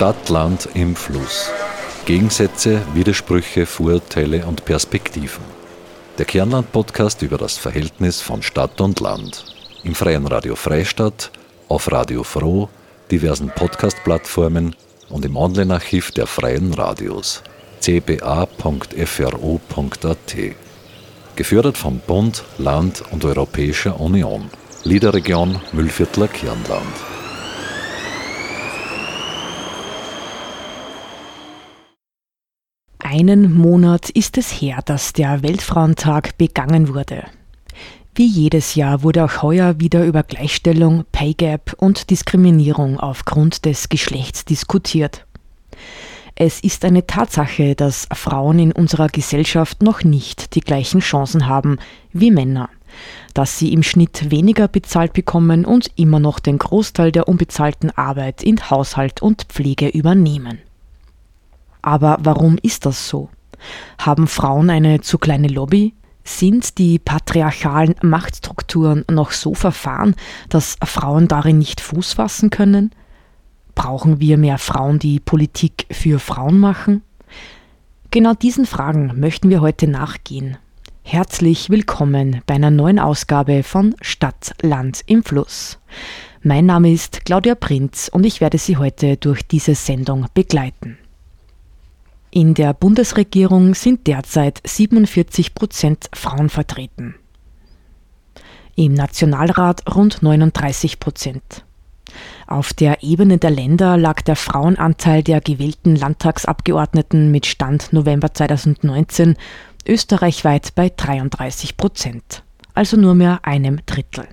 Stadt, Land im Fluss. Gegensätze, Widersprüche, Vorurteile und Perspektiven. Der Kernland-Podcast über das Verhältnis von Stadt und Land. Im Freien Radio Freistadt, auf Radio Froh, diversen Podcast-Plattformen und im Online-Archiv der Freien Radios cba.fro.at. Gefördert vom Bund, Land und Europäischer Union. Liederregion Müllviertler Kirnland. Einen Monat ist es her, dass der Weltfrauentag begangen wurde. Wie jedes Jahr wurde auch heuer wieder über Gleichstellung, Pay Gap und Diskriminierung aufgrund des Geschlechts diskutiert. Es ist eine Tatsache, dass Frauen in unserer Gesellschaft noch nicht die gleichen Chancen haben wie Männer, dass sie im Schnitt weniger bezahlt bekommen und immer noch den Großteil der unbezahlten Arbeit in Haushalt und Pflege übernehmen. Aber warum ist das so? Haben Frauen eine zu kleine Lobby? Sind die patriarchalen Machtstrukturen noch so verfahren, dass Frauen darin nicht Fuß fassen können? Brauchen wir mehr Frauen, die Politik für Frauen machen? Genau diesen Fragen möchten wir heute nachgehen. Herzlich willkommen bei einer neuen Ausgabe von Stadt, Land im Fluss. Mein Name ist Claudia Prinz und ich werde Sie heute durch diese Sendung begleiten. In der Bundesregierung sind derzeit 47 Prozent Frauen vertreten. Im Nationalrat rund 39 Prozent. Auf der Ebene der Länder lag der Frauenanteil der gewählten Landtagsabgeordneten mit Stand November 2019 österreichweit bei 33 Prozent, also nur mehr einem Drittel.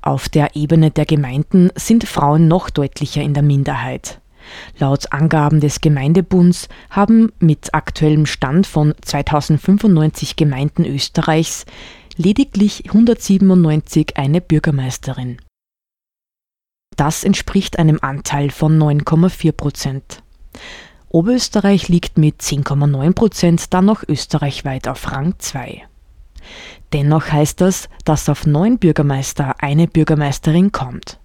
Auf der Ebene der Gemeinden sind Frauen noch deutlicher in der Minderheit. Laut Angaben des Gemeindebunds haben mit aktuellem Stand von 2095 Gemeinden Österreichs lediglich 197 eine Bürgermeisterin. Das entspricht einem Anteil von 9,4 Prozent. Oberösterreich liegt mit 10,9 Prozent dann noch österreichweit auf Rang 2. Dennoch heißt das, dass auf neun Bürgermeister eine Bürgermeisterin kommt.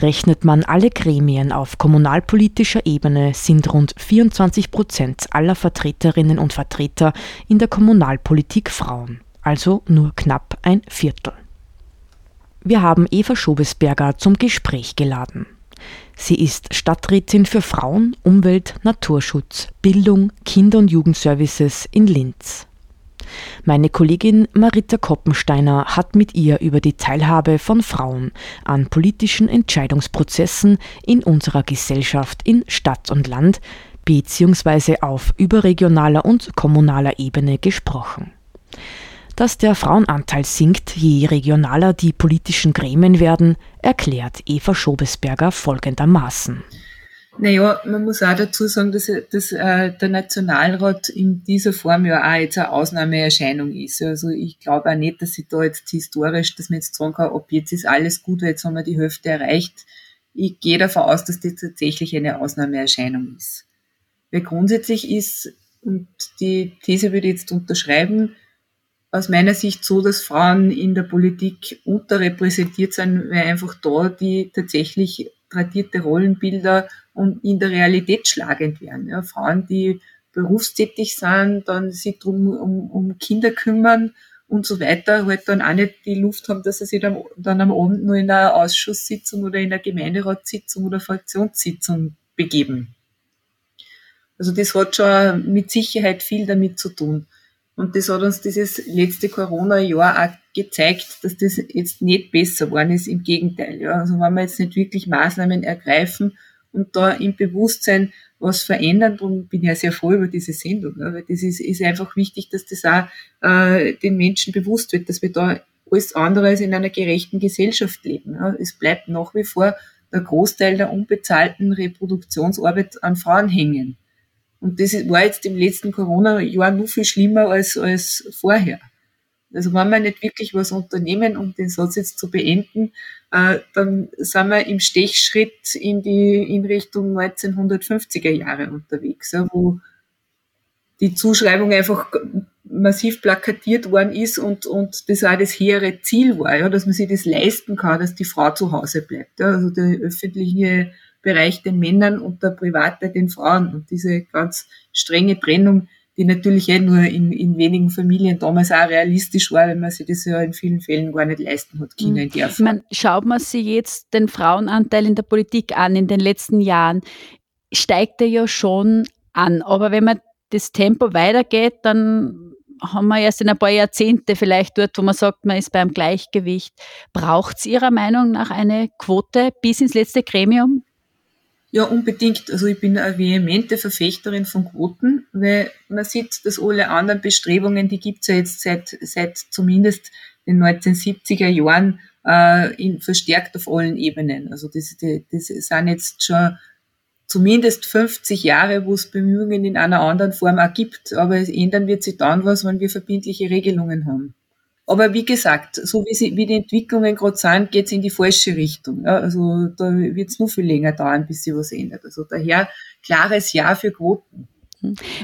Rechnet man alle Gremien auf kommunalpolitischer Ebene, sind rund 24 Prozent aller Vertreterinnen und Vertreter in der Kommunalpolitik Frauen, also nur knapp ein Viertel. Wir haben Eva Schobesberger zum Gespräch geladen. Sie ist Stadträtin für Frauen, Umwelt, Naturschutz, Bildung, Kinder- und Jugendservices in Linz. Meine Kollegin Marita Koppensteiner hat mit ihr über die Teilhabe von Frauen an politischen Entscheidungsprozessen in unserer Gesellschaft in Stadt und Land beziehungsweise auf überregionaler und kommunaler Ebene gesprochen. Dass der Frauenanteil sinkt, je regionaler die politischen Gremien werden, erklärt Eva Schobesberger folgendermaßen. Naja, man muss auch dazu sagen, dass, dass äh, der Nationalrat in dieser Form ja auch jetzt eine Ausnahmeerscheinung ist. Also ich glaube auch nicht, dass sie da jetzt historisch, dass man jetzt sagen kann, ob jetzt ist alles gut, weil jetzt haben wir die Hälfte erreicht. Ich gehe davon aus, dass das tatsächlich eine Ausnahmeerscheinung ist. Weil grundsätzlich ist, und die These würde ich jetzt unterschreiben, aus meiner Sicht so, dass Frauen in der Politik unterrepräsentiert sind, weil einfach da die tatsächlich tradierte Rollenbilder und in der Realität schlagend werden. Ja, Frauen, die berufstätig sind, dann sich drum um, um Kinder kümmern und so weiter, halt dann auch nicht die Luft haben, dass sie sich dann, dann am Abend nur in einer Ausschusssitzung oder in einer Gemeinderatssitzung oder Fraktionssitzung begeben. Also das hat schon mit Sicherheit viel damit zu tun. Und das hat uns dieses letzte Corona-Jahr auch gezeigt, dass das jetzt nicht besser geworden ist. Im Gegenteil. Ja. Also wenn wir jetzt nicht wirklich Maßnahmen ergreifen und da im Bewusstsein was verändern, darum bin ich ja sehr froh über diese Sendung. Ja, weil das ist, ist einfach wichtig, dass das auch äh, den Menschen bewusst wird, dass wir da alles andere als in einer gerechten Gesellschaft leben. Ja. Es bleibt nach wie vor der Großteil der unbezahlten Reproduktionsarbeit an Frauen hängen. Und das war jetzt im letzten Corona-Jahr noch viel schlimmer als, als vorher. Also wenn wir nicht wirklich was unternehmen, um den Satz jetzt zu beenden, äh, dann sind wir im Stechschritt in die in Richtung 1950er Jahre unterwegs, ja, wo die Zuschreibung einfach massiv plakatiert worden ist und, und das auch das hehre Ziel war, ja, dass man sich das leisten kann, dass die Frau zu Hause bleibt. Ja. Also die öffentliche Bereich den Männern und der Private den Frauen. Und diese ganz strenge Trennung, die natürlich eh nur in, in wenigen Familien damals auch realistisch war, wenn man sich das ja in vielen Fällen gar nicht leisten hat Kinder in der Form. Man, schaut man sich jetzt den Frauenanteil in der Politik an in den letzten Jahren, steigt er ja schon an. Aber wenn man das Tempo weitergeht, dann haben wir erst in ein paar Jahrzehnte vielleicht dort, wo man sagt, man ist beim Gleichgewicht. Braucht es Ihrer Meinung nach eine Quote bis ins letzte Gremium? Ja, unbedingt. Also ich bin eine vehemente Verfechterin von Quoten, weil man sieht, dass alle anderen Bestrebungen, die gibt's ja jetzt seit, seit zumindest den 1970er Jahren äh, in, verstärkt auf allen Ebenen. Also das, das sind jetzt schon zumindest 50 Jahre, wo es Bemühungen in einer anderen Form auch gibt. Aber es ändern wird sich dann was, wenn wir verbindliche Regelungen haben. Aber wie gesagt, so wie, sie, wie die Entwicklungen gerade sind, geht es in die falsche Richtung. Ja, also da wird es nur viel länger dauern, bis sich was ändert. Also daher klares Ja für Quoten.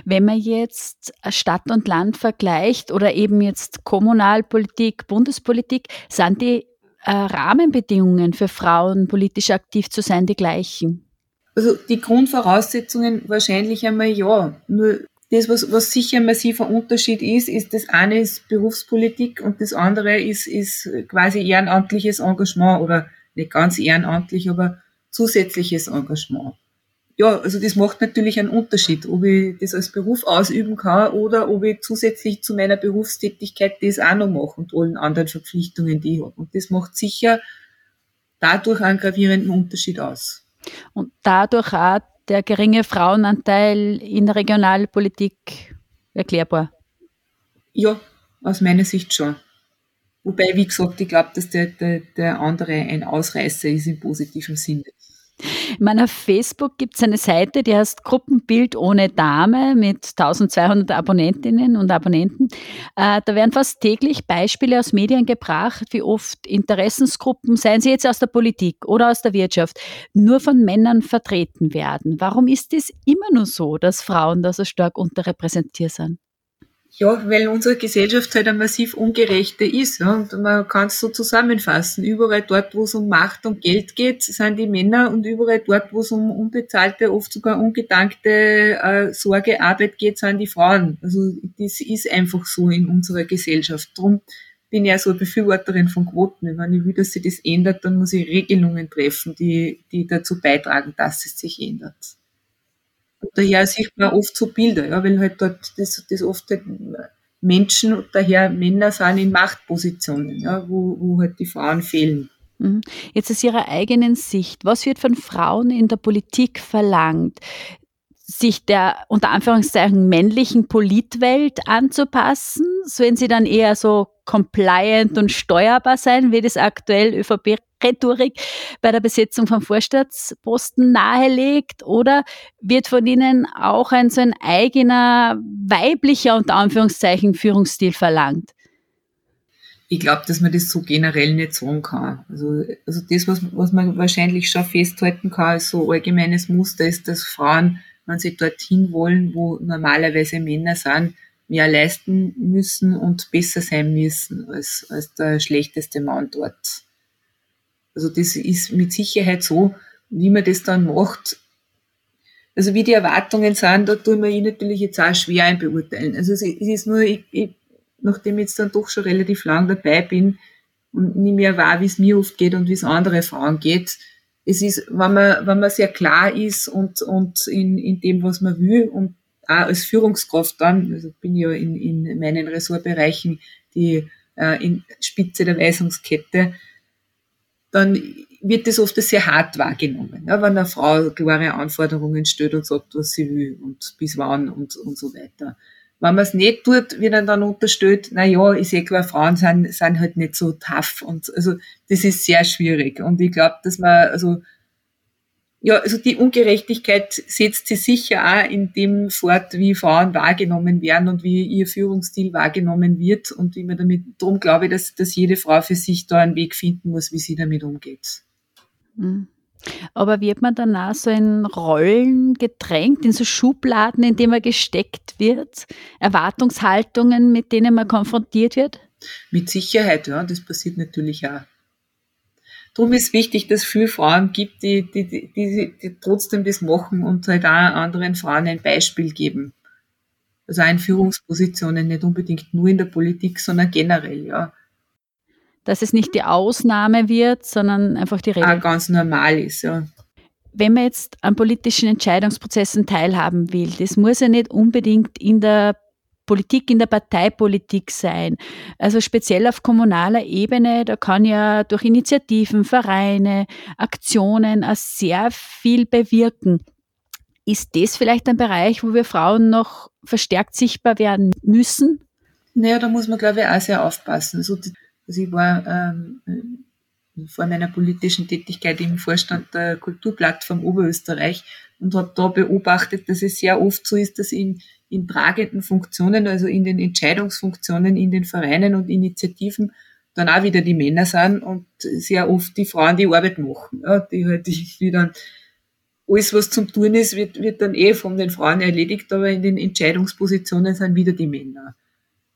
Wenn man jetzt Stadt und Land vergleicht oder eben jetzt Kommunalpolitik, Bundespolitik, sind die äh, Rahmenbedingungen für Frauen politisch aktiv zu sein die gleichen? Also die Grundvoraussetzungen wahrscheinlich einmal ja. Nur das, was, was sicher ein massiver Unterschied ist, ist das eine ist Berufspolitik und das andere ist, ist quasi ehrenamtliches Engagement oder nicht ganz ehrenamtlich, aber zusätzliches Engagement. Ja, also das macht natürlich einen Unterschied, ob ich das als Beruf ausüben kann oder ob ich zusätzlich zu meiner Berufstätigkeit das auch noch mache und allen anderen Verpflichtungen, die ich habe. Und das macht sicher dadurch einen gravierenden Unterschied aus. Und dadurch auch der geringe Frauenanteil in der Regionalpolitik erklärbar? Ja, aus meiner Sicht schon. Wobei, wie gesagt, ich glaube, dass der, der, der andere ein Ausreißer ist im positiven Sinne. In meiner Facebook gibt es eine Seite, die heißt Gruppenbild ohne Dame mit 1200 Abonnentinnen und Abonnenten. Äh, da werden fast täglich Beispiele aus Medien gebracht, wie oft Interessensgruppen, seien sie jetzt aus der Politik oder aus der Wirtschaft, nur von Männern vertreten werden. Warum ist es immer nur so, dass Frauen da so stark unterrepräsentiert sind? Ja, weil unsere Gesellschaft halt eine massiv ungerechte ist. Ja, und man kann es so zusammenfassen. Überall dort, wo es um Macht und Geld geht, sind die Männer und überall dort, wo es um unbezahlte, oft sogar ungedankte äh, Sorgearbeit geht, sind die Frauen. Also das ist einfach so in unserer Gesellschaft. Drum bin ich ja so eine Befürworterin von Quoten. Wenn ich will, dass sich das ändert, dann muss ich Regelungen treffen, die, die dazu beitragen, dass es sich ändert daher sieht man oft so Bilder, ja, weil halt dort das, das oft halt Menschen und daher Männer sind in Machtpositionen, ja, wo, wo halt die Frauen fehlen. Mhm. Jetzt aus Ihrer eigenen Sicht, was wird von Frauen in der Politik verlangt? Sich der unter Anführungszeichen männlichen Politwelt anzupassen? Sollen sie dann eher so compliant und steuerbar sein, wie das aktuell ÖVP-Rhetorik bei der Besetzung von Vorstandsposten nahelegt? Oder wird von ihnen auch ein so ein eigener weiblicher unter Anführungszeichen Führungsstil verlangt? Ich glaube, dass man das so generell nicht sagen kann. Also, also das, was, was man wahrscheinlich schon festhalten kann als so allgemeines Muster, ist, dass Frauen wenn sie dorthin wollen, wo normalerweise Männer sind, mehr leisten müssen und besser sein müssen als, als der schlechteste Mann dort. Also das ist mit Sicherheit so, wie man das dann macht. Also wie die Erwartungen sind, da tun wir ich natürlich jetzt auch schwer ein beurteilen. Also es ist nur, ich, ich, nachdem ich jetzt dann doch schon relativ lang dabei bin und nicht mehr wahr, wie es mir oft geht und wie es andere Frauen geht, es ist, wenn man, wenn man sehr klar ist und, und in, in dem, was man will und auch als Führungskraft dann, also bin ja in, in meinen Ressortbereichen die äh, in Spitze der Weisungskette, dann wird das oft sehr hart wahrgenommen, ja, wenn eine Frau klare Anforderungen stellt und sagt, was sie will und bis wann und, und so weiter. Wenn man es nicht tut, wird dann, unterstellt, na ja, ich sehe klar, Frauen sind, sind halt nicht so tough und also das ist sehr schwierig und ich glaube, dass man also ja, also die Ungerechtigkeit setzt sich sicher auch in dem fort, wie Frauen wahrgenommen werden und wie ihr Führungsstil wahrgenommen wird und wie man damit, darum glaube ich, dass, dass jede Frau für sich da einen Weg finden muss, wie sie damit umgeht. Mhm. Aber wird man danach so in Rollen gedrängt, in so Schubladen, in denen man gesteckt wird? Erwartungshaltungen, mit denen man konfrontiert wird? Mit Sicherheit, ja, das passiert natürlich auch. darum ist wichtig, dass es viele Frauen gibt, die, die, die, die, trotzdem das machen und halt auch anderen Frauen ein Beispiel geben. Also auch in Führungspositionen, nicht unbedingt nur in der Politik, sondern generell, ja. Dass es nicht die Ausnahme wird, sondern einfach die Regel. Auch ganz normal ist, ja. Wenn man jetzt an politischen Entscheidungsprozessen teilhaben will, das muss ja nicht unbedingt in der Politik in der Parteipolitik sein. Also speziell auf kommunaler Ebene, da kann ja durch Initiativen, Vereine, Aktionen auch sehr viel bewirken. Ist das vielleicht ein Bereich, wo wir Frauen noch verstärkt sichtbar werden müssen? Naja, da muss man, glaube ich, auch sehr aufpassen. Also, also ich war ähm, vor meiner politischen Tätigkeit im Vorstand der Kulturplattform Oberösterreich und habe da beobachtet, dass es sehr oft so ist, dass in, in tragenden Funktionen, also in den Entscheidungsfunktionen in den Vereinen und Initiativen, dann auch wieder die Männer sind und sehr oft die Frauen die Arbeit machen, ja, die halt die dann alles, was zum Tun ist, wird, wird dann eh von den Frauen erledigt, aber in den Entscheidungspositionen sind wieder die Männer.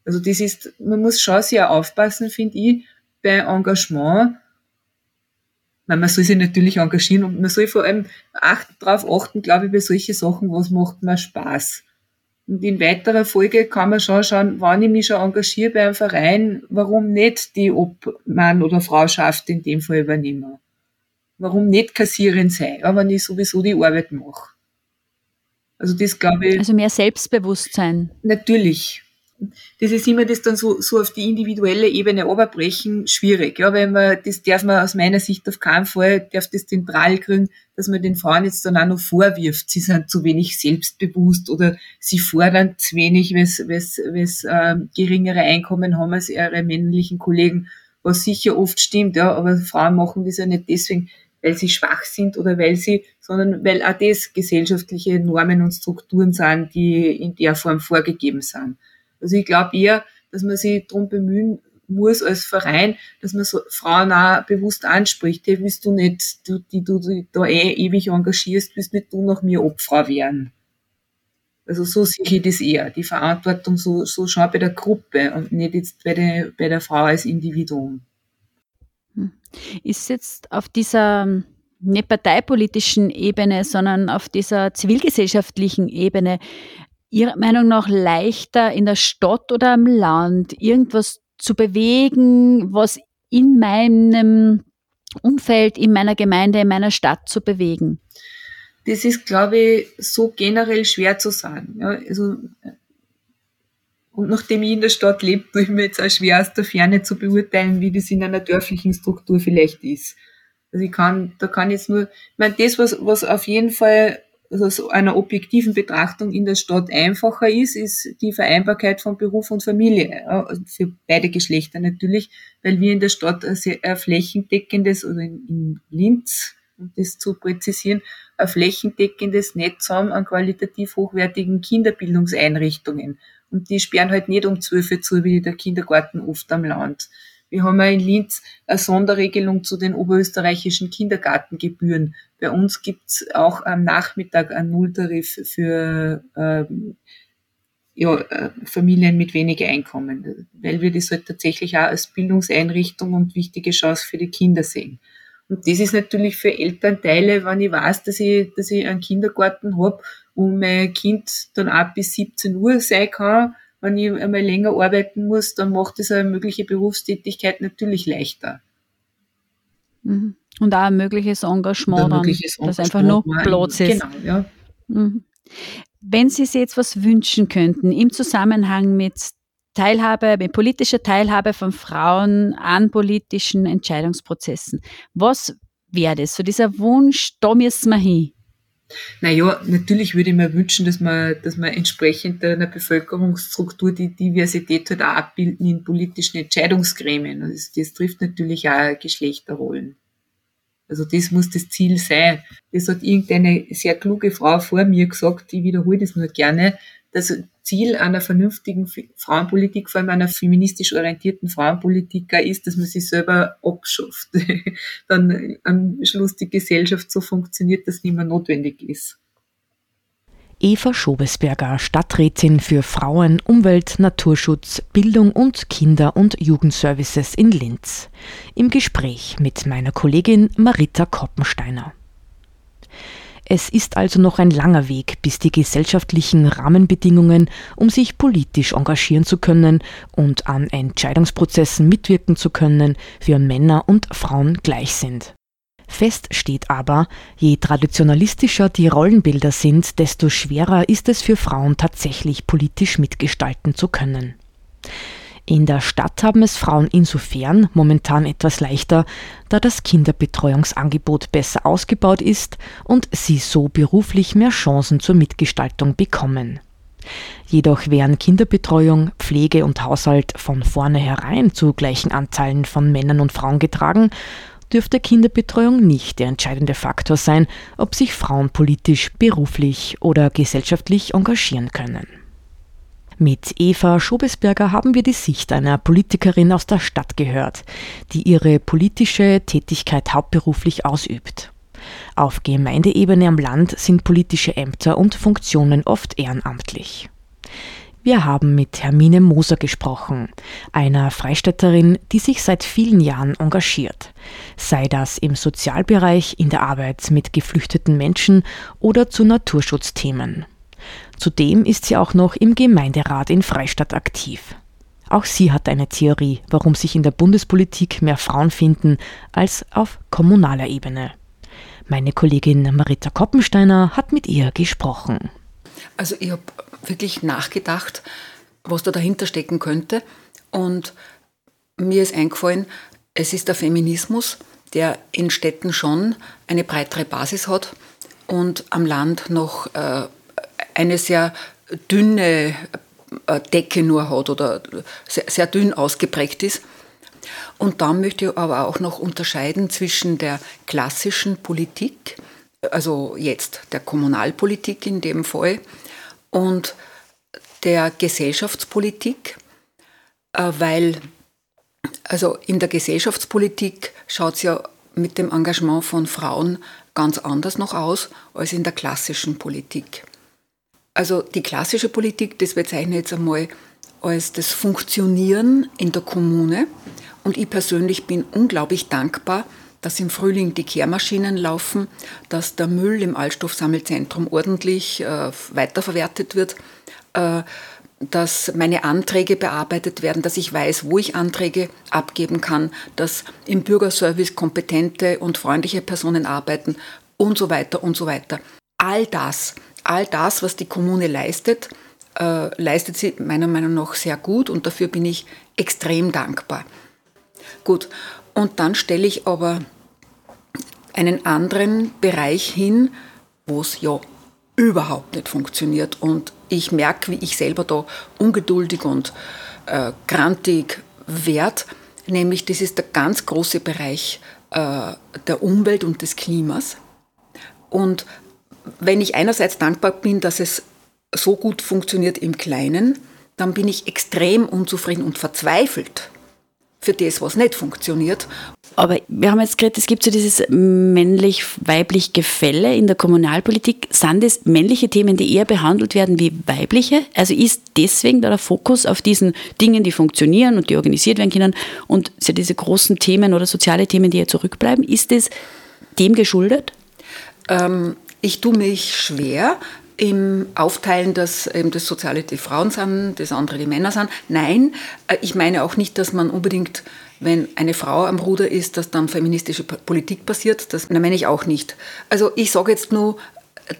Also das ist, man muss schon sehr aufpassen, finde ich, bei Engagement, man soll sich natürlich engagieren und man soll vor allem achten, darauf achten, glaube ich, bei solchen Sachen, was macht mir Spaß. Und in weiterer Folge kann man schon schauen, wann ich mich schon engagiere bei einem Verein, warum nicht die Obmann oder Frauschaft in dem Fall übernehmen. Warum nicht Kassierin sein, ja, wenn ich sowieso die Arbeit mache. Also das glaube ich. Also mehr Selbstbewusstsein. Natürlich das ist immer das dann so, so auf die individuelle Ebene oberbrechen, schwierig. Ja, weil man, das darf man aus meiner Sicht auf keinen Fall, darf das zentral kriegen, dass man den Frauen jetzt dann auch noch vorwirft, sie sind zu wenig selbstbewusst oder sie fordern zu wenig, weil sie äh, geringere Einkommen haben als ihre männlichen Kollegen, was sicher oft stimmt, ja, aber Frauen machen das ja nicht deswegen, weil sie schwach sind oder weil sie, sondern weil auch das gesellschaftliche Normen und Strukturen sind, die in der Form vorgegeben sind. Also ich glaube eher, dass man sich darum bemühen muss als Verein, dass man so Frauen auch bewusst anspricht. Hey, willst du nicht, du, die du da eh ewig engagierst, willst nicht du nach mir Opfer werden? Also so sehe ich das eher. Die Verantwortung so, so schon bei der Gruppe und nicht jetzt bei der, bei der Frau als Individuum. Hm. Ist jetzt auf dieser nicht parteipolitischen Ebene, sondern auf dieser zivilgesellschaftlichen Ebene Ihrer Meinung nach leichter in der Stadt oder am Land irgendwas zu bewegen, was in meinem Umfeld, in meiner Gemeinde, in meiner Stadt zu bewegen? Das ist, glaube ich, so generell schwer zu sagen. Ja, also, und nachdem ich in der Stadt lebe, tue ich mir jetzt auch schwer aus der Ferne zu beurteilen, wie das in einer dörflichen Struktur vielleicht ist. Also ich kann, da kann jetzt nur, ich meine, das, was, was auf jeden Fall also so einer objektiven Betrachtung in der Stadt einfacher ist, ist die Vereinbarkeit von Beruf und Familie. Also für beide Geschlechter natürlich, weil wir in der Stadt ein, sehr, flächendeckendes, oder in, in Linz, um das zu präzisieren, ein flächendeckendes Netz haben an qualitativ hochwertigen Kinderbildungseinrichtungen. Und die sperren halt nicht um zwölf zu, wie der Kindergarten oft am Land. Wir haben ja in Linz eine Sonderregelung zu den oberösterreichischen Kindergartengebühren. Bei uns gibt's auch am Nachmittag einen Nulltarif für ähm, ja, äh, Familien mit wenig Einkommen, weil wir das halt tatsächlich auch als Bildungseinrichtung und wichtige Chance für die Kinder sehen. Und das ist natürlich für Elternteile, wenn ich weiß, dass ich, dass ich einen Kindergarten habe, wo mein Kind dann ab bis 17 Uhr sein kann, wenn ich einmal länger arbeiten muss, dann macht es eine mögliche Berufstätigkeit natürlich leichter. Mhm. Und auch ein mögliches Engagement, ein mögliches dann, dass einfach nur Platz ist. Genau, ja. Mhm. Wenn Sie sich jetzt was wünschen könnten im Zusammenhang mit Teilhabe, mit politischer Teilhabe von Frauen an politischen Entscheidungsprozessen, was wäre das? So dieser Wunsch, da müssen wir hin. Naja, natürlich würde ich mir wünschen, dass man, dass man entsprechend einer Bevölkerungsstruktur die Diversität halt auch abbilden in politischen Entscheidungsgremien. Also das, trifft natürlich auch Geschlechterrollen. Also das muss das Ziel sein. Das hat irgendeine sehr kluge Frau vor mir gesagt, ich wiederhole das nur gerne, das Ziel einer vernünftigen Frauenpolitik, vor allem einer feministisch orientierten Frauenpolitik ist, dass man sich selber abschafft. Dann am Schluss die Gesellschaft so funktioniert, dass nicht mehr notwendig ist. Eva Schobesberger, Stadträtin für Frauen, Umwelt, Naturschutz, Bildung und Kinder- und Jugendservices in Linz. Im Gespräch mit meiner Kollegin Marita Koppensteiner. Es ist also noch ein langer Weg, bis die gesellschaftlichen Rahmenbedingungen, um sich politisch engagieren zu können und an Entscheidungsprozessen mitwirken zu können, für Männer und Frauen gleich sind. Fest steht aber, je traditionalistischer die Rollenbilder sind, desto schwerer ist es für Frauen tatsächlich politisch mitgestalten zu können. In der Stadt haben es Frauen insofern momentan etwas leichter, da das Kinderbetreuungsangebot besser ausgebaut ist und sie so beruflich mehr Chancen zur Mitgestaltung bekommen. Jedoch wären Kinderbetreuung, Pflege und Haushalt von vornherein zu gleichen Anteilen von Männern und Frauen getragen, dürfte Kinderbetreuung nicht der entscheidende Faktor sein, ob sich Frauen politisch, beruflich oder gesellschaftlich engagieren können. Mit Eva Schobesberger haben wir die Sicht einer Politikerin aus der Stadt gehört, die ihre politische Tätigkeit hauptberuflich ausübt. Auf Gemeindeebene am Land sind politische Ämter und Funktionen oft ehrenamtlich. Wir haben mit Hermine Moser gesprochen, einer Freistädterin, die sich seit vielen Jahren engagiert, sei das im Sozialbereich, in der Arbeit mit geflüchteten Menschen oder zu Naturschutzthemen. Zudem ist sie auch noch im Gemeinderat in Freistadt aktiv. Auch sie hat eine Theorie, warum sich in der Bundespolitik mehr Frauen finden als auf kommunaler Ebene. Meine Kollegin Marita Koppensteiner hat mit ihr gesprochen. Also ich habe wirklich nachgedacht, was da dahinter stecken könnte. Und mir ist eingefallen, es ist der Feminismus, der in Städten schon eine breitere Basis hat und am Land noch äh, eine sehr dünne äh, Decke nur hat oder sehr, sehr dünn ausgeprägt ist. Und dann möchte ich aber auch noch unterscheiden zwischen der klassischen Politik, also jetzt der Kommunalpolitik in dem Fall, und der Gesellschaftspolitik, äh, weil also in der Gesellschaftspolitik schaut es ja mit dem Engagement von Frauen ganz anders noch aus als in der klassischen Politik. Also die klassische Politik, das bezeichne ich jetzt einmal als das Funktionieren in der Kommune. Und ich persönlich bin unglaublich dankbar, dass im Frühling die Kehrmaschinen laufen, dass der Müll im Altstoffsammelzentrum ordentlich äh, weiterverwertet wird, äh, dass meine Anträge bearbeitet werden, dass ich weiß, wo ich Anträge abgeben kann, dass im Bürgerservice kompetente und freundliche Personen arbeiten und so weiter und so weiter. All das all das, was die Kommune leistet, äh, leistet sie meiner Meinung nach sehr gut und dafür bin ich extrem dankbar. Gut, und dann stelle ich aber einen anderen Bereich hin, wo es ja überhaupt nicht funktioniert und ich merke, wie ich selber da ungeduldig und äh, grantig werde, nämlich das ist der ganz große Bereich äh, der Umwelt und des Klimas. Und wenn ich einerseits dankbar bin, dass es so gut funktioniert im Kleinen, dann bin ich extrem unzufrieden und verzweifelt für das, was nicht funktioniert. Aber wir haben jetzt geredet, es gibt so dieses männlich-weiblich Gefälle in der Kommunalpolitik. Sind es männliche Themen, die eher behandelt werden wie weibliche? Also ist deswegen da der Fokus auf diesen Dingen, die funktionieren und die organisiert werden können und diese großen Themen oder soziale Themen, die ja zurückbleiben, ist es dem geschuldet? Ähm, ich tue mich schwer im Aufteilen, dass eben das Soziale die Frauen sind, das andere die Männer sind. Nein, äh, ich meine auch nicht, dass man unbedingt, wenn eine Frau am Ruder ist, dass dann feministische Politik passiert. Das meine ich auch nicht. Also ich sage jetzt nur,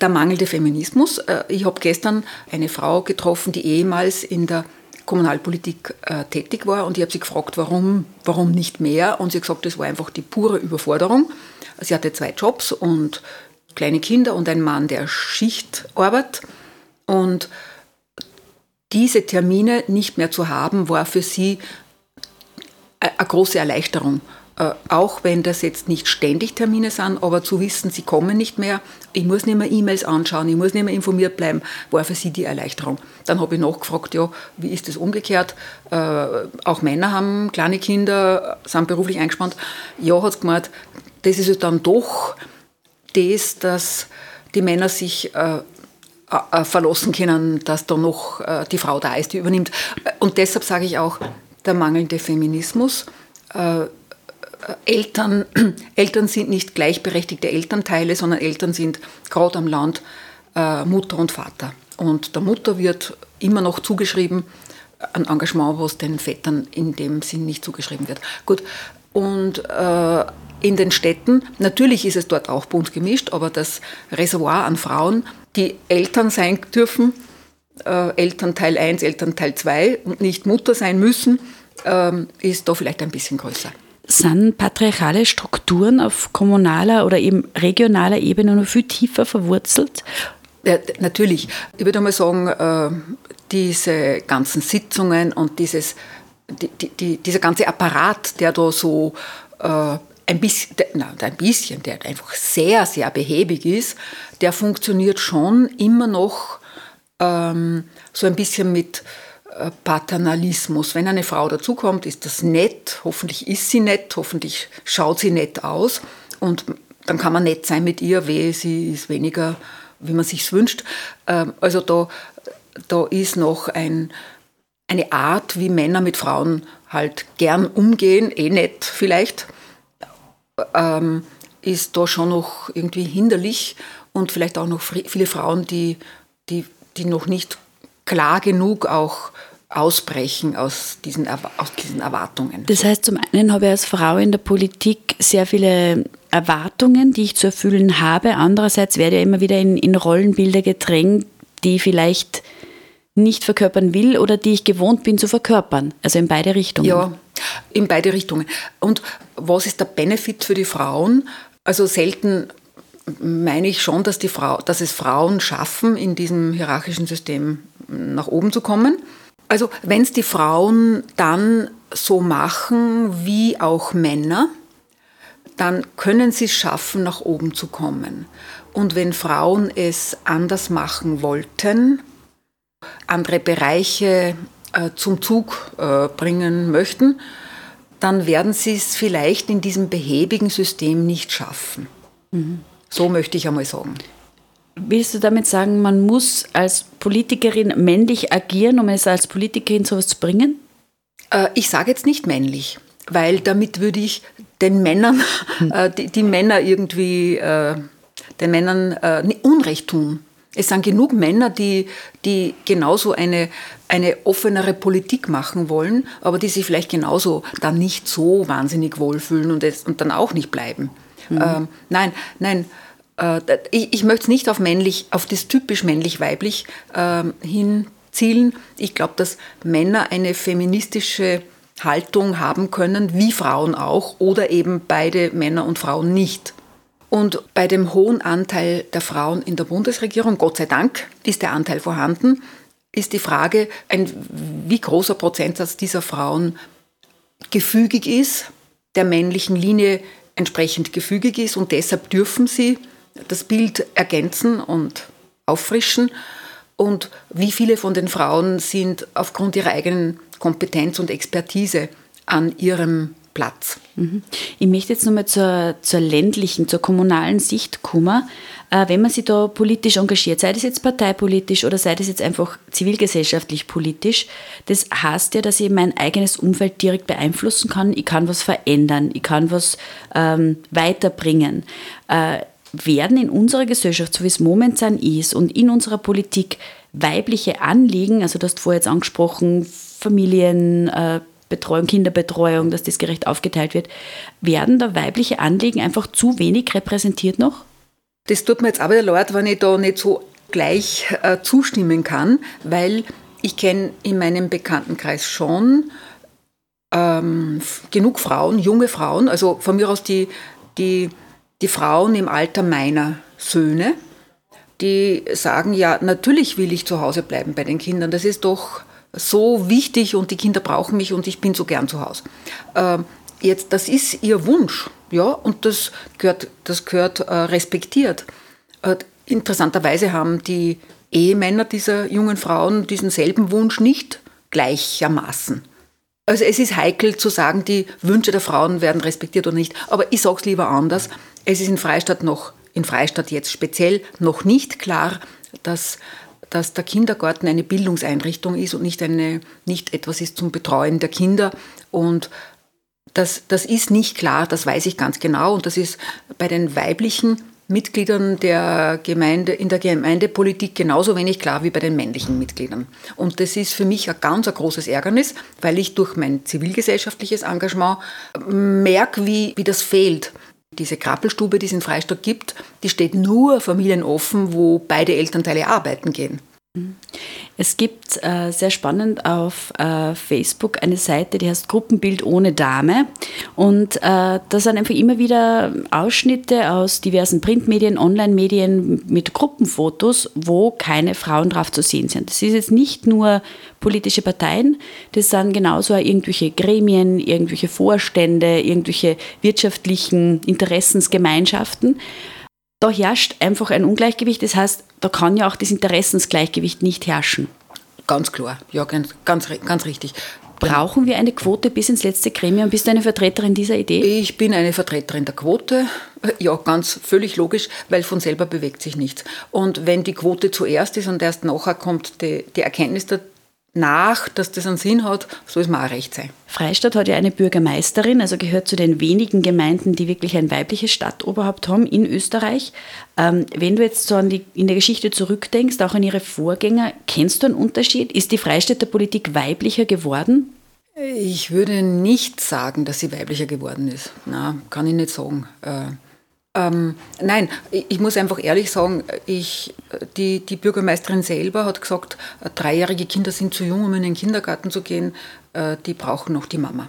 der mangelnde Feminismus. Äh, ich habe gestern eine Frau getroffen, die ehemals in der Kommunalpolitik äh, tätig war und ich habe sie gefragt, warum, warum nicht mehr? Und sie hat gesagt, das war einfach die pure Überforderung. Sie hatte zwei Jobs und kleine Kinder und ein Mann, der Schicht arbeitet. Und diese Termine nicht mehr zu haben, war für sie eine große Erleichterung. Äh, auch wenn das jetzt nicht ständig Termine sind, aber zu wissen, sie kommen nicht mehr, ich muss nicht mehr E-Mails anschauen, ich muss nicht mehr informiert bleiben, war für sie die Erleichterung. Dann habe ich nachgefragt, ja, wie ist das umgekehrt? Äh, auch Männer haben kleine Kinder, sind beruflich eingespannt. Ja, hat es gemeint, das ist dann doch das, dass die Männer sich äh, äh, verlassen können, dass da noch äh, die Frau da ist, die übernimmt. Und deshalb sage ich auch, der mangelnde Feminismus. Äh, Eltern, Eltern sind nicht gleichberechtigte Elternteile, sondern Eltern sind gerade am Land äh, Mutter und Vater. Und der Mutter wird immer noch zugeschrieben ein Engagement, was den Vätern in dem Sinn nicht zugeschrieben wird. Gut, und äh, in den Städten, natürlich ist es dort auch bunt gemischt, aber das Reservoir an Frauen, die Eltern sein dürfen, äh, Elternteil 1, Elternteil 2 und nicht Mutter sein müssen, äh, ist da vielleicht ein bisschen größer. Sind patriarchale Strukturen auf kommunaler oder eben regionaler Ebene noch viel tiefer verwurzelt? Ja, natürlich. Ich würde mal sagen, äh, diese ganzen Sitzungen und dieses, die, die, dieser ganze Apparat, der da so äh, ein bisschen, na, ein bisschen, der einfach sehr, sehr behäbig ist, der funktioniert schon immer noch ähm, so ein bisschen mit äh, Paternalismus. Wenn eine Frau dazukommt, ist das nett, hoffentlich ist sie nett, hoffentlich schaut sie nett aus und dann kann man nett sein mit ihr, wehe, sie ist weniger, wie man sich wünscht. Ähm, also da, da ist noch ein, eine Art, wie Männer mit Frauen halt gern umgehen, eh nett vielleicht, ähm, ist da schon noch irgendwie hinderlich und vielleicht auch noch viele Frauen, die, die, die noch nicht klar genug auch ausbrechen aus diesen, aus diesen Erwartungen. Das heißt, zum einen habe ich als Frau in der Politik sehr viele Erwartungen, die ich zu erfüllen habe. Andererseits werde ich immer wieder in, in Rollenbilder gedrängt, die vielleicht nicht verkörpern will oder die ich gewohnt bin zu verkörpern. Also in beide Richtungen. Ja, in beide Richtungen. Und was ist der Benefit für die Frauen? Also selten meine ich schon, dass, die Frau, dass es Frauen schaffen, in diesem hierarchischen System nach oben zu kommen. Also wenn es die Frauen dann so machen wie auch Männer, dann können sie es schaffen, nach oben zu kommen. Und wenn Frauen es anders machen wollten, andere Bereiche äh, zum Zug äh, bringen möchten, dann werden sie es vielleicht in diesem behäbigen System nicht schaffen. Mhm. So möchte ich einmal sagen. Willst du damit sagen, man muss als Politikerin männlich agieren, um es als Politikerin sowas zu bringen? Äh, ich sage jetzt nicht männlich, weil damit würde ich den Männern, die, die, Männer irgendwie, den Männern Unrecht tun. Es sind genug Männer, die, die genauso eine, eine offenere Politik machen wollen, aber die sich vielleicht genauso dann nicht so wahnsinnig wohlfühlen und, es, und dann auch nicht bleiben. Mhm. Ähm, nein, nein, äh, ich, ich möchte es nicht auf männlich, auf das typisch männlich-weiblich äh, hinzielen. Ich glaube, dass Männer eine feministische Haltung haben können, wie Frauen auch, oder eben beide Männer und Frauen nicht. Und bei dem hohen Anteil der Frauen in der Bundesregierung, Gott sei Dank, ist der Anteil vorhanden, ist die Frage, ein, wie großer Prozentsatz dieser Frauen gefügig ist, der männlichen Linie entsprechend gefügig ist. Und deshalb dürfen sie das Bild ergänzen und auffrischen. Und wie viele von den Frauen sind aufgrund ihrer eigenen Kompetenz und Expertise an ihrem Platz. Mhm. Ich möchte jetzt nochmal zur, zur ländlichen, zur kommunalen Sicht kommen. Äh, wenn man sich da politisch engagiert, sei das jetzt parteipolitisch oder sei das jetzt einfach zivilgesellschaftlich politisch, das heißt ja, dass ich mein eigenes Umfeld direkt beeinflussen kann. Ich kann was verändern, ich kann was ähm, weiterbringen. Äh, werden in unserer Gesellschaft, so wie es momentan ist und in unserer Politik, weibliche Anliegen, also du hast vorher jetzt angesprochen, Familien, äh, Betreuung, Kinderbetreuung, dass das gerecht aufgeteilt wird. Werden da weibliche Anliegen einfach zu wenig repräsentiert noch? Das tut mir jetzt aber leid, wenn ich da nicht so gleich äh, zustimmen kann, weil ich kenne in meinem Bekanntenkreis schon ähm, genug Frauen, junge Frauen, also von mir aus die, die, die Frauen im Alter meiner Söhne, die sagen, ja, natürlich will ich zu Hause bleiben bei den Kindern. Das ist doch so wichtig und die Kinder brauchen mich und ich bin so gern zu Hause. Ähm, jetzt, das ist ihr Wunsch, ja, und das gehört, das gehört äh, respektiert. Äh, interessanterweise haben die Ehemänner dieser jungen Frauen diesen selben Wunsch nicht gleichermaßen. Also es ist heikel zu sagen, die Wünsche der Frauen werden respektiert oder nicht, aber ich sage es lieber anders. Es ist in Freistadt noch, in Freistadt jetzt speziell, noch nicht klar, dass, dass der Kindergarten eine Bildungseinrichtung ist und nicht, eine, nicht etwas ist zum Betreuen der Kinder. Und das, das ist nicht klar, das weiß ich ganz genau. Und das ist bei den weiblichen Mitgliedern der Gemeinde, in der Gemeindepolitik genauso wenig klar wie bei den männlichen Mitgliedern. Und das ist für mich ein ganz ein großes Ärgernis, weil ich durch mein zivilgesellschaftliches Engagement merke, wie, wie das fehlt. Diese Krabbelstube, die es in Freistadt gibt, die steht nur Familien offen, wo beide Elternteile arbeiten gehen. Es gibt äh, sehr spannend auf äh, Facebook eine Seite, die heißt Gruppenbild ohne Dame. Und äh, da sind einfach immer wieder Ausschnitte aus diversen Printmedien, Online-Medien mit Gruppenfotos, wo keine Frauen drauf zu sehen sind. Das ist jetzt nicht nur politische Parteien, das sind genauso auch irgendwelche Gremien, irgendwelche Vorstände, irgendwelche wirtschaftlichen Interessensgemeinschaften da herrscht einfach ein Ungleichgewicht. Das heißt, da kann ja auch das Interessensgleichgewicht nicht herrschen. Ganz klar, ja, ganz, ganz, ganz richtig. Brauchen wir eine Quote bis ins letzte Gremium? Bist du eine Vertreterin dieser Idee? Ich bin eine Vertreterin der Quote. Ja, ganz völlig logisch, weil von selber bewegt sich nichts. Und wenn die Quote zuerst ist und erst nachher kommt die, die Erkenntnis nach, dass das einen Sinn hat, soll es mir auch recht sein. Freistadt hat ja eine Bürgermeisterin, also gehört zu den wenigen Gemeinden, die wirklich ein weibliches Stadtoberhaupt haben in Österreich. Ähm, wenn du jetzt so an die, in der Geschichte zurückdenkst, auch an ihre Vorgänger, kennst du einen Unterschied? Ist die Freistädter Politik weiblicher geworden? Ich würde nicht sagen, dass sie weiblicher geworden ist. Na, kann ich nicht sagen. Äh, ähm, nein, ich muss einfach ehrlich sagen, ich, die, die Bürgermeisterin selber hat gesagt, dreijährige Kinder sind zu jung, um in den Kindergarten zu gehen, äh, die brauchen noch die Mama.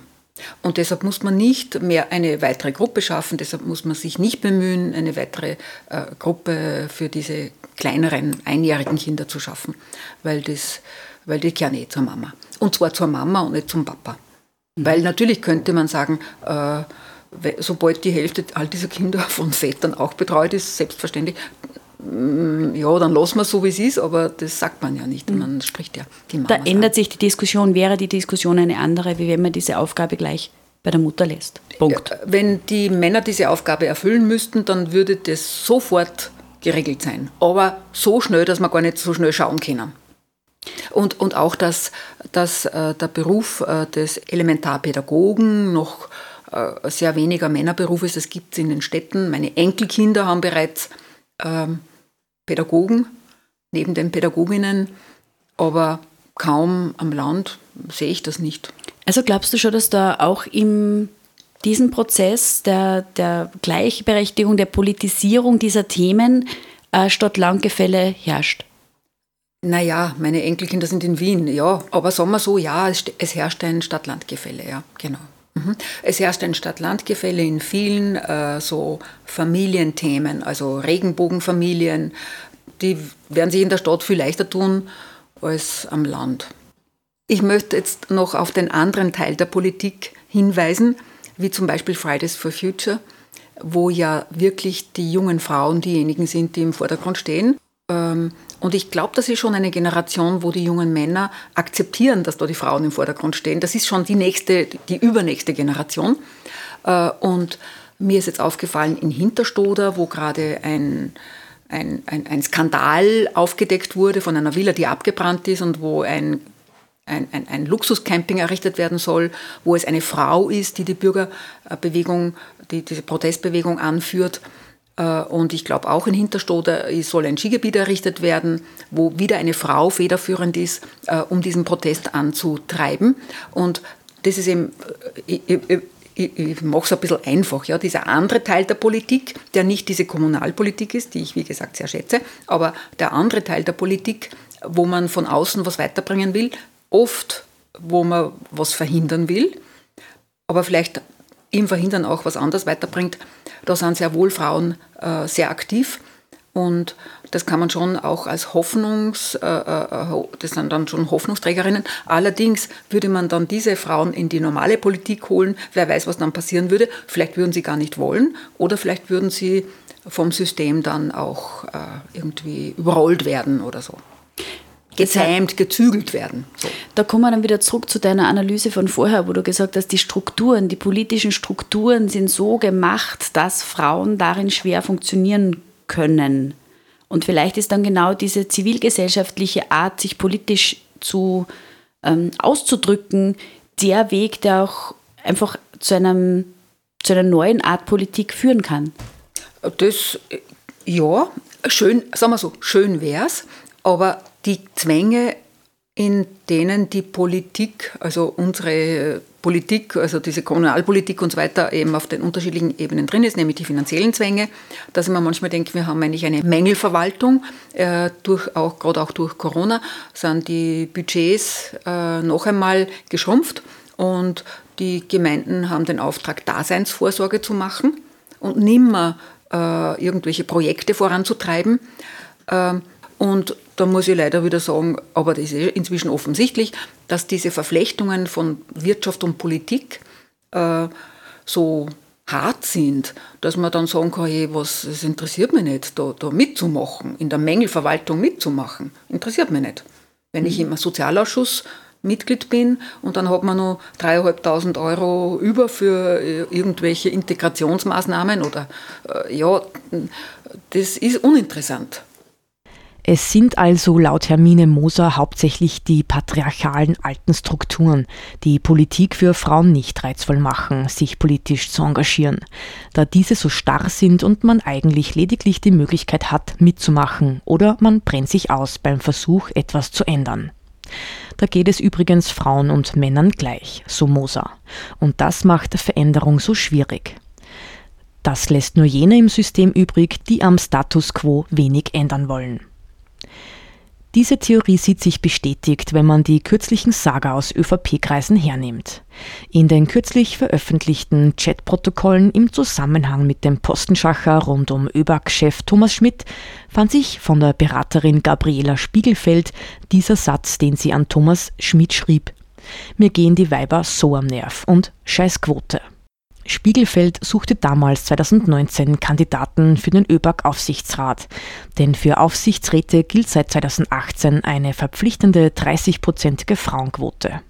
Und deshalb muss man nicht mehr eine weitere Gruppe schaffen, deshalb muss man sich nicht bemühen, eine weitere äh, Gruppe für diese kleineren einjährigen Kinder zu schaffen, weil, das, weil die kehren eh zur Mama. Und zwar zur Mama und nicht zum Papa. Mhm. Weil natürlich könnte man sagen, äh, sobald die Hälfte all dieser Kinder von Vätern auch betreut ist, selbstverständlich, mm, ja, dann lassen wir es so, wie es ist, aber das sagt man ja nicht. Mhm. Man spricht ja die Mama. Da ändert an. sich die Diskussion, wäre die Diskussion eine andere, wie wenn man diese Aufgabe gleich bei der Mutter lässt. Punkt. Wenn die Männer diese Aufgabe erfüllen müssten, dann würde das sofort geregelt sein. Aber so schnell, dass wir gar nicht so schnell schauen können. Und, und auch, dass, dass äh, der Beruf äh, des Elementarpädagogen noch sehr weniger Männerberuf ist. Das gibt es in den Städten. Meine Enkelkinder haben bereits ähm, Pädagogen neben den Pädagoginnen, aber kaum am Land sehe ich das nicht. Also glaubst du schon, dass da auch in diesem Prozess der, der Gleichberechtigung, der Politisierung dieser Themen äh, Stadt-Land-Gefälle herrscht? Naja, meine Enkelkinder sind in Wien, ja. Aber sagen wir so, ja, es, es herrscht ein Stadt-Land-Gefälle, ja, genau. Mhm. Es herrscht ein Stadt-Land-Gefälle in vielen äh, so Familienthemen, also Regenbogenfamilien, die werden sich in der Stadt viel leichter tun als am Land. Ich möchte jetzt noch auf den anderen Teil der Politik hinweisen, wie zum Beispiel Fridays for Future, wo ja wirklich die jungen Frauen diejenigen sind, die im Vordergrund stehen. Ähm, und ich glaube, das ist schon eine Generation, wo die jungen Männer akzeptieren, dass da die Frauen im Vordergrund stehen. Das ist schon die nächste, die übernächste Generation. Äh, und mir ist jetzt aufgefallen in Hinterstoder, wo gerade ein, ein, ein, ein Skandal aufgedeckt wurde von einer Villa, die abgebrannt ist und wo ein ein, ein, ein Luxuscamping errichtet werden soll, wo es eine Frau ist, die die Bürgerbewegung, die diese Protestbewegung anführt. Äh, und ich glaube auch in Hinterstoder soll ein Skigebiet errichtet werden, wo wieder eine Frau federführend ist, äh, um diesen Protest anzutreiben. Und das ist eben, ich, ich, ich, ich mache es ein bisschen einfach, ja, dieser andere Teil der Politik, der nicht diese Kommunalpolitik ist, die ich wie gesagt sehr schätze, aber der andere Teil der Politik, wo man von außen was weiterbringen will, oft, wo man was verhindern will, aber vielleicht im Verhindern auch was anderes weiterbringt, da sind sehr wohl Frauen äh, sehr aktiv. Und das kann man schon auch als Hoffnungs, äh, äh, das sind dann schon Hoffnungsträgerinnen. Allerdings würde man dann diese Frauen in die normale Politik holen. Wer weiß, was dann passieren würde. Vielleicht würden sie gar nicht wollen oder vielleicht würden sie vom System dann auch äh, irgendwie überrollt werden oder so gezähmt, gezügelt werden. So. Da kommen wir dann wieder zurück zu deiner Analyse von vorher, wo du gesagt hast, die Strukturen, die politischen Strukturen sind so gemacht, dass Frauen darin schwer funktionieren können. Und vielleicht ist dann genau diese zivilgesellschaftliche Art, sich politisch zu ähm, auszudrücken, der Weg, der auch einfach zu, einem, zu einer neuen Art Politik führen kann. Das, ja, schön, sagen wir so, schön wäre es, aber die Zwänge, in denen die Politik, also unsere Politik, also diese Kommunalpolitik und so weiter, eben auf den unterschiedlichen Ebenen drin ist, nämlich die finanziellen Zwänge, dass mir manchmal denke, wir haben eigentlich eine Mängelverwaltung, äh, durch auch, gerade auch durch Corona sind die Budgets äh, noch einmal geschrumpft und die Gemeinden haben den Auftrag, Daseinsvorsorge zu machen und nimmer äh, irgendwelche Projekte voranzutreiben. Ähm, und da muss ich leider wieder sagen, aber das ist inzwischen offensichtlich, dass diese Verflechtungen von Wirtschaft und Politik äh, so hart sind, dass man dann sagen kann, hey, was, es interessiert mich nicht, da, da mitzumachen, in der Mängelverwaltung mitzumachen. Interessiert mich nicht. Wenn ich im Sozialausschuss Mitglied bin und dann hat man noch 3.500 Euro über für äh, irgendwelche Integrationsmaßnahmen oder äh, ja, das ist uninteressant. Es sind also laut Hermine Moser hauptsächlich die patriarchalen alten Strukturen, die Politik für Frauen nicht reizvoll machen, sich politisch zu engagieren, da diese so starr sind und man eigentlich lediglich die Möglichkeit hat, mitzumachen oder man brennt sich aus beim Versuch, etwas zu ändern. Da geht es übrigens Frauen und Männern gleich, so Moser. Und das macht Veränderung so schwierig. Das lässt nur jene im System übrig, die am Status quo wenig ändern wollen. Diese Theorie sieht sich bestätigt, wenn man die kürzlichen Saga aus ÖVP-Kreisen hernimmt. In den kürzlich veröffentlichten Chatprotokollen im Zusammenhang mit dem Postenschacher rund um ÖBAG-Chef Thomas Schmidt fand sich von der Beraterin Gabriela Spiegelfeld dieser Satz, den sie an Thomas Schmidt schrieb. Mir gehen die Weiber so am Nerv und Scheißquote. Spiegelfeld suchte damals 2019 Kandidaten für den ÖBAG-Aufsichtsrat. Denn für Aufsichtsräte gilt seit 2018 eine verpflichtende 30-prozentige Frauenquote.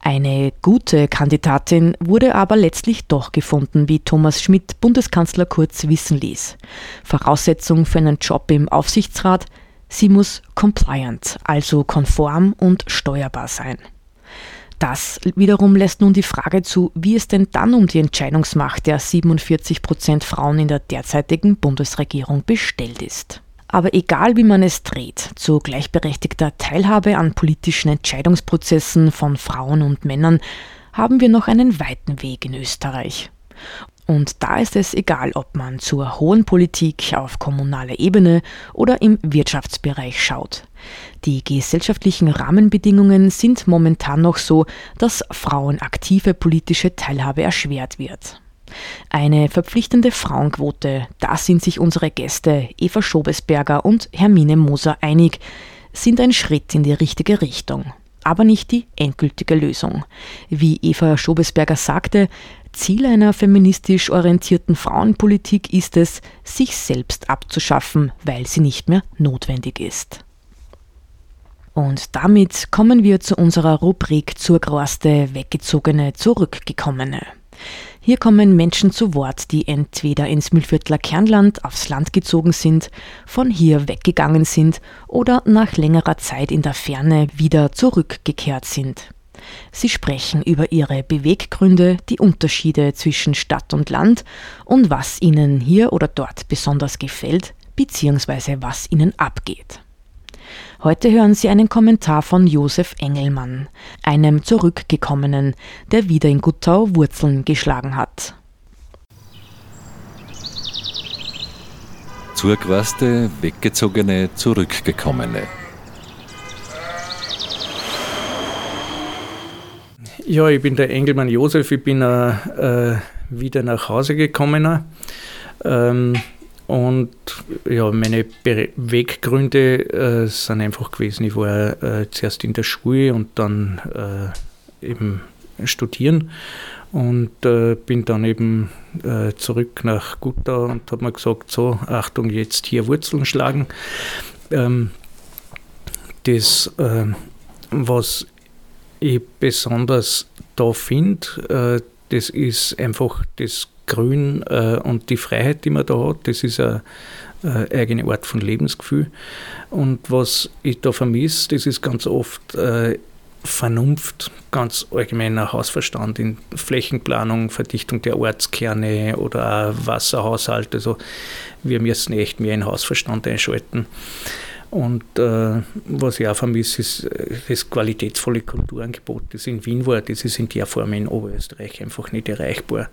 Eine gute Kandidatin wurde aber letztlich doch gefunden, wie Thomas Schmidt Bundeskanzler Kurz wissen ließ. Voraussetzung für einen Job im Aufsichtsrat, sie muss compliant, also konform und steuerbar sein. Das wiederum lässt nun die Frage zu, wie es denn dann um die Entscheidungsmacht der 47 Prozent Frauen in der derzeitigen Bundesregierung bestellt ist. Aber egal wie man es dreht, zu gleichberechtigter Teilhabe an politischen Entscheidungsprozessen von Frauen und Männern haben wir noch einen weiten Weg in Österreich. Und da ist es egal, ob man zur hohen Politik auf kommunaler Ebene oder im Wirtschaftsbereich schaut. Die gesellschaftlichen Rahmenbedingungen sind momentan noch so, dass Frauen aktive politische Teilhabe erschwert wird. Eine verpflichtende Frauenquote, da sind sich unsere Gäste Eva Schobesberger und Hermine Moser einig, sind ein Schritt in die richtige Richtung aber nicht die endgültige Lösung. Wie Eva Schobesberger sagte, Ziel einer feministisch orientierten Frauenpolitik ist es, sich selbst abzuschaffen, weil sie nicht mehr notwendig ist. Und damit kommen wir zu unserer Rubrik zur Groste Weggezogene Zurückgekommene. Hier kommen Menschen zu Wort, die entweder ins Mühlviertler Kernland aufs Land gezogen sind, von hier weggegangen sind oder nach längerer Zeit in der Ferne wieder zurückgekehrt sind. Sie sprechen über ihre Beweggründe, die Unterschiede zwischen Stadt und Land und was ihnen hier oder dort besonders gefällt, bzw. was ihnen abgeht. Heute hören Sie einen Kommentar von Josef Engelmann, einem Zurückgekommenen, der wieder in Guttau Wurzeln geschlagen hat. Zurückreiste, weggezogene, zurückgekommene. Ja, ich bin der Engelmann Josef, ich bin äh, äh, wieder nach Hause gekommen. Ähm, und ja, meine Beweggründe äh, sind einfach gewesen, ich war äh, zuerst in der Schule und dann äh, eben studieren und äh, bin dann eben zurück nach Gutau und habe mir gesagt, so, Achtung, jetzt hier Wurzeln schlagen. Ähm, das, was ich besonders da finde, äh, das ist einfach das Grün äh, und die Freiheit, die man da hat. Das ist ein, äh, eigene Art von Lebensgefühl. Und was ich da vermisse, das ist ganz oft äh, Vernunft, ganz allgemeiner Hausverstand in Flächenplanung, Verdichtung der Ortskerne oder Wasserhaushalt. Also wir müssen echt mehr in Hausverstand einschalten. Und äh, was ich auch vermisse, ist äh, das qualitätsvolle Kulturangebot, das in Wien war. Das ist in der Form in Oberösterreich einfach nicht erreichbar.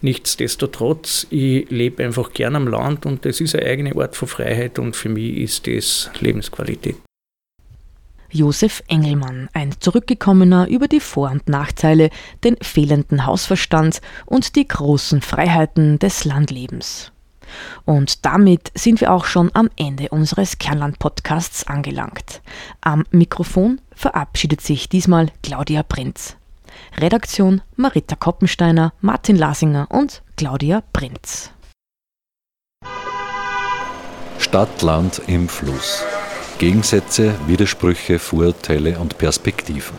Nichtsdestotrotz, ich lebe einfach gern am Land und das ist eine eigene Art von Freiheit und für mich ist das Lebensqualität. Josef Engelmann, ein Zurückgekommener über die Vor- und Nachteile, den fehlenden Hausverstand und die großen Freiheiten des Landlebens. Und damit sind wir auch schon am Ende unseres Kernland-Podcasts angelangt. Am Mikrofon verabschiedet sich diesmal Claudia Prinz. Redaktion Marita Koppensteiner, Martin Lasinger und Claudia Prinz. Stadt, Land im Fluss. Gegensätze, Widersprüche, Vorurteile und Perspektiven.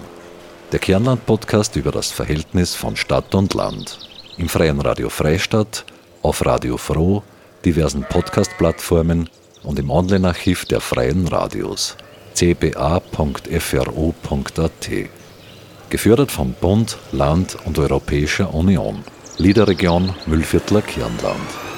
Der Kernland-Podcast über das Verhältnis von Stadt und Land. Im Freien Radio Freistadt, auf Radio Froh, diversen Podcast-Plattformen und im Online-Archiv der Freien Radios cba.fro.at. Gefördert vom Bund, Land und Europäischer Union. Liederregion Müllviertler Kirnland.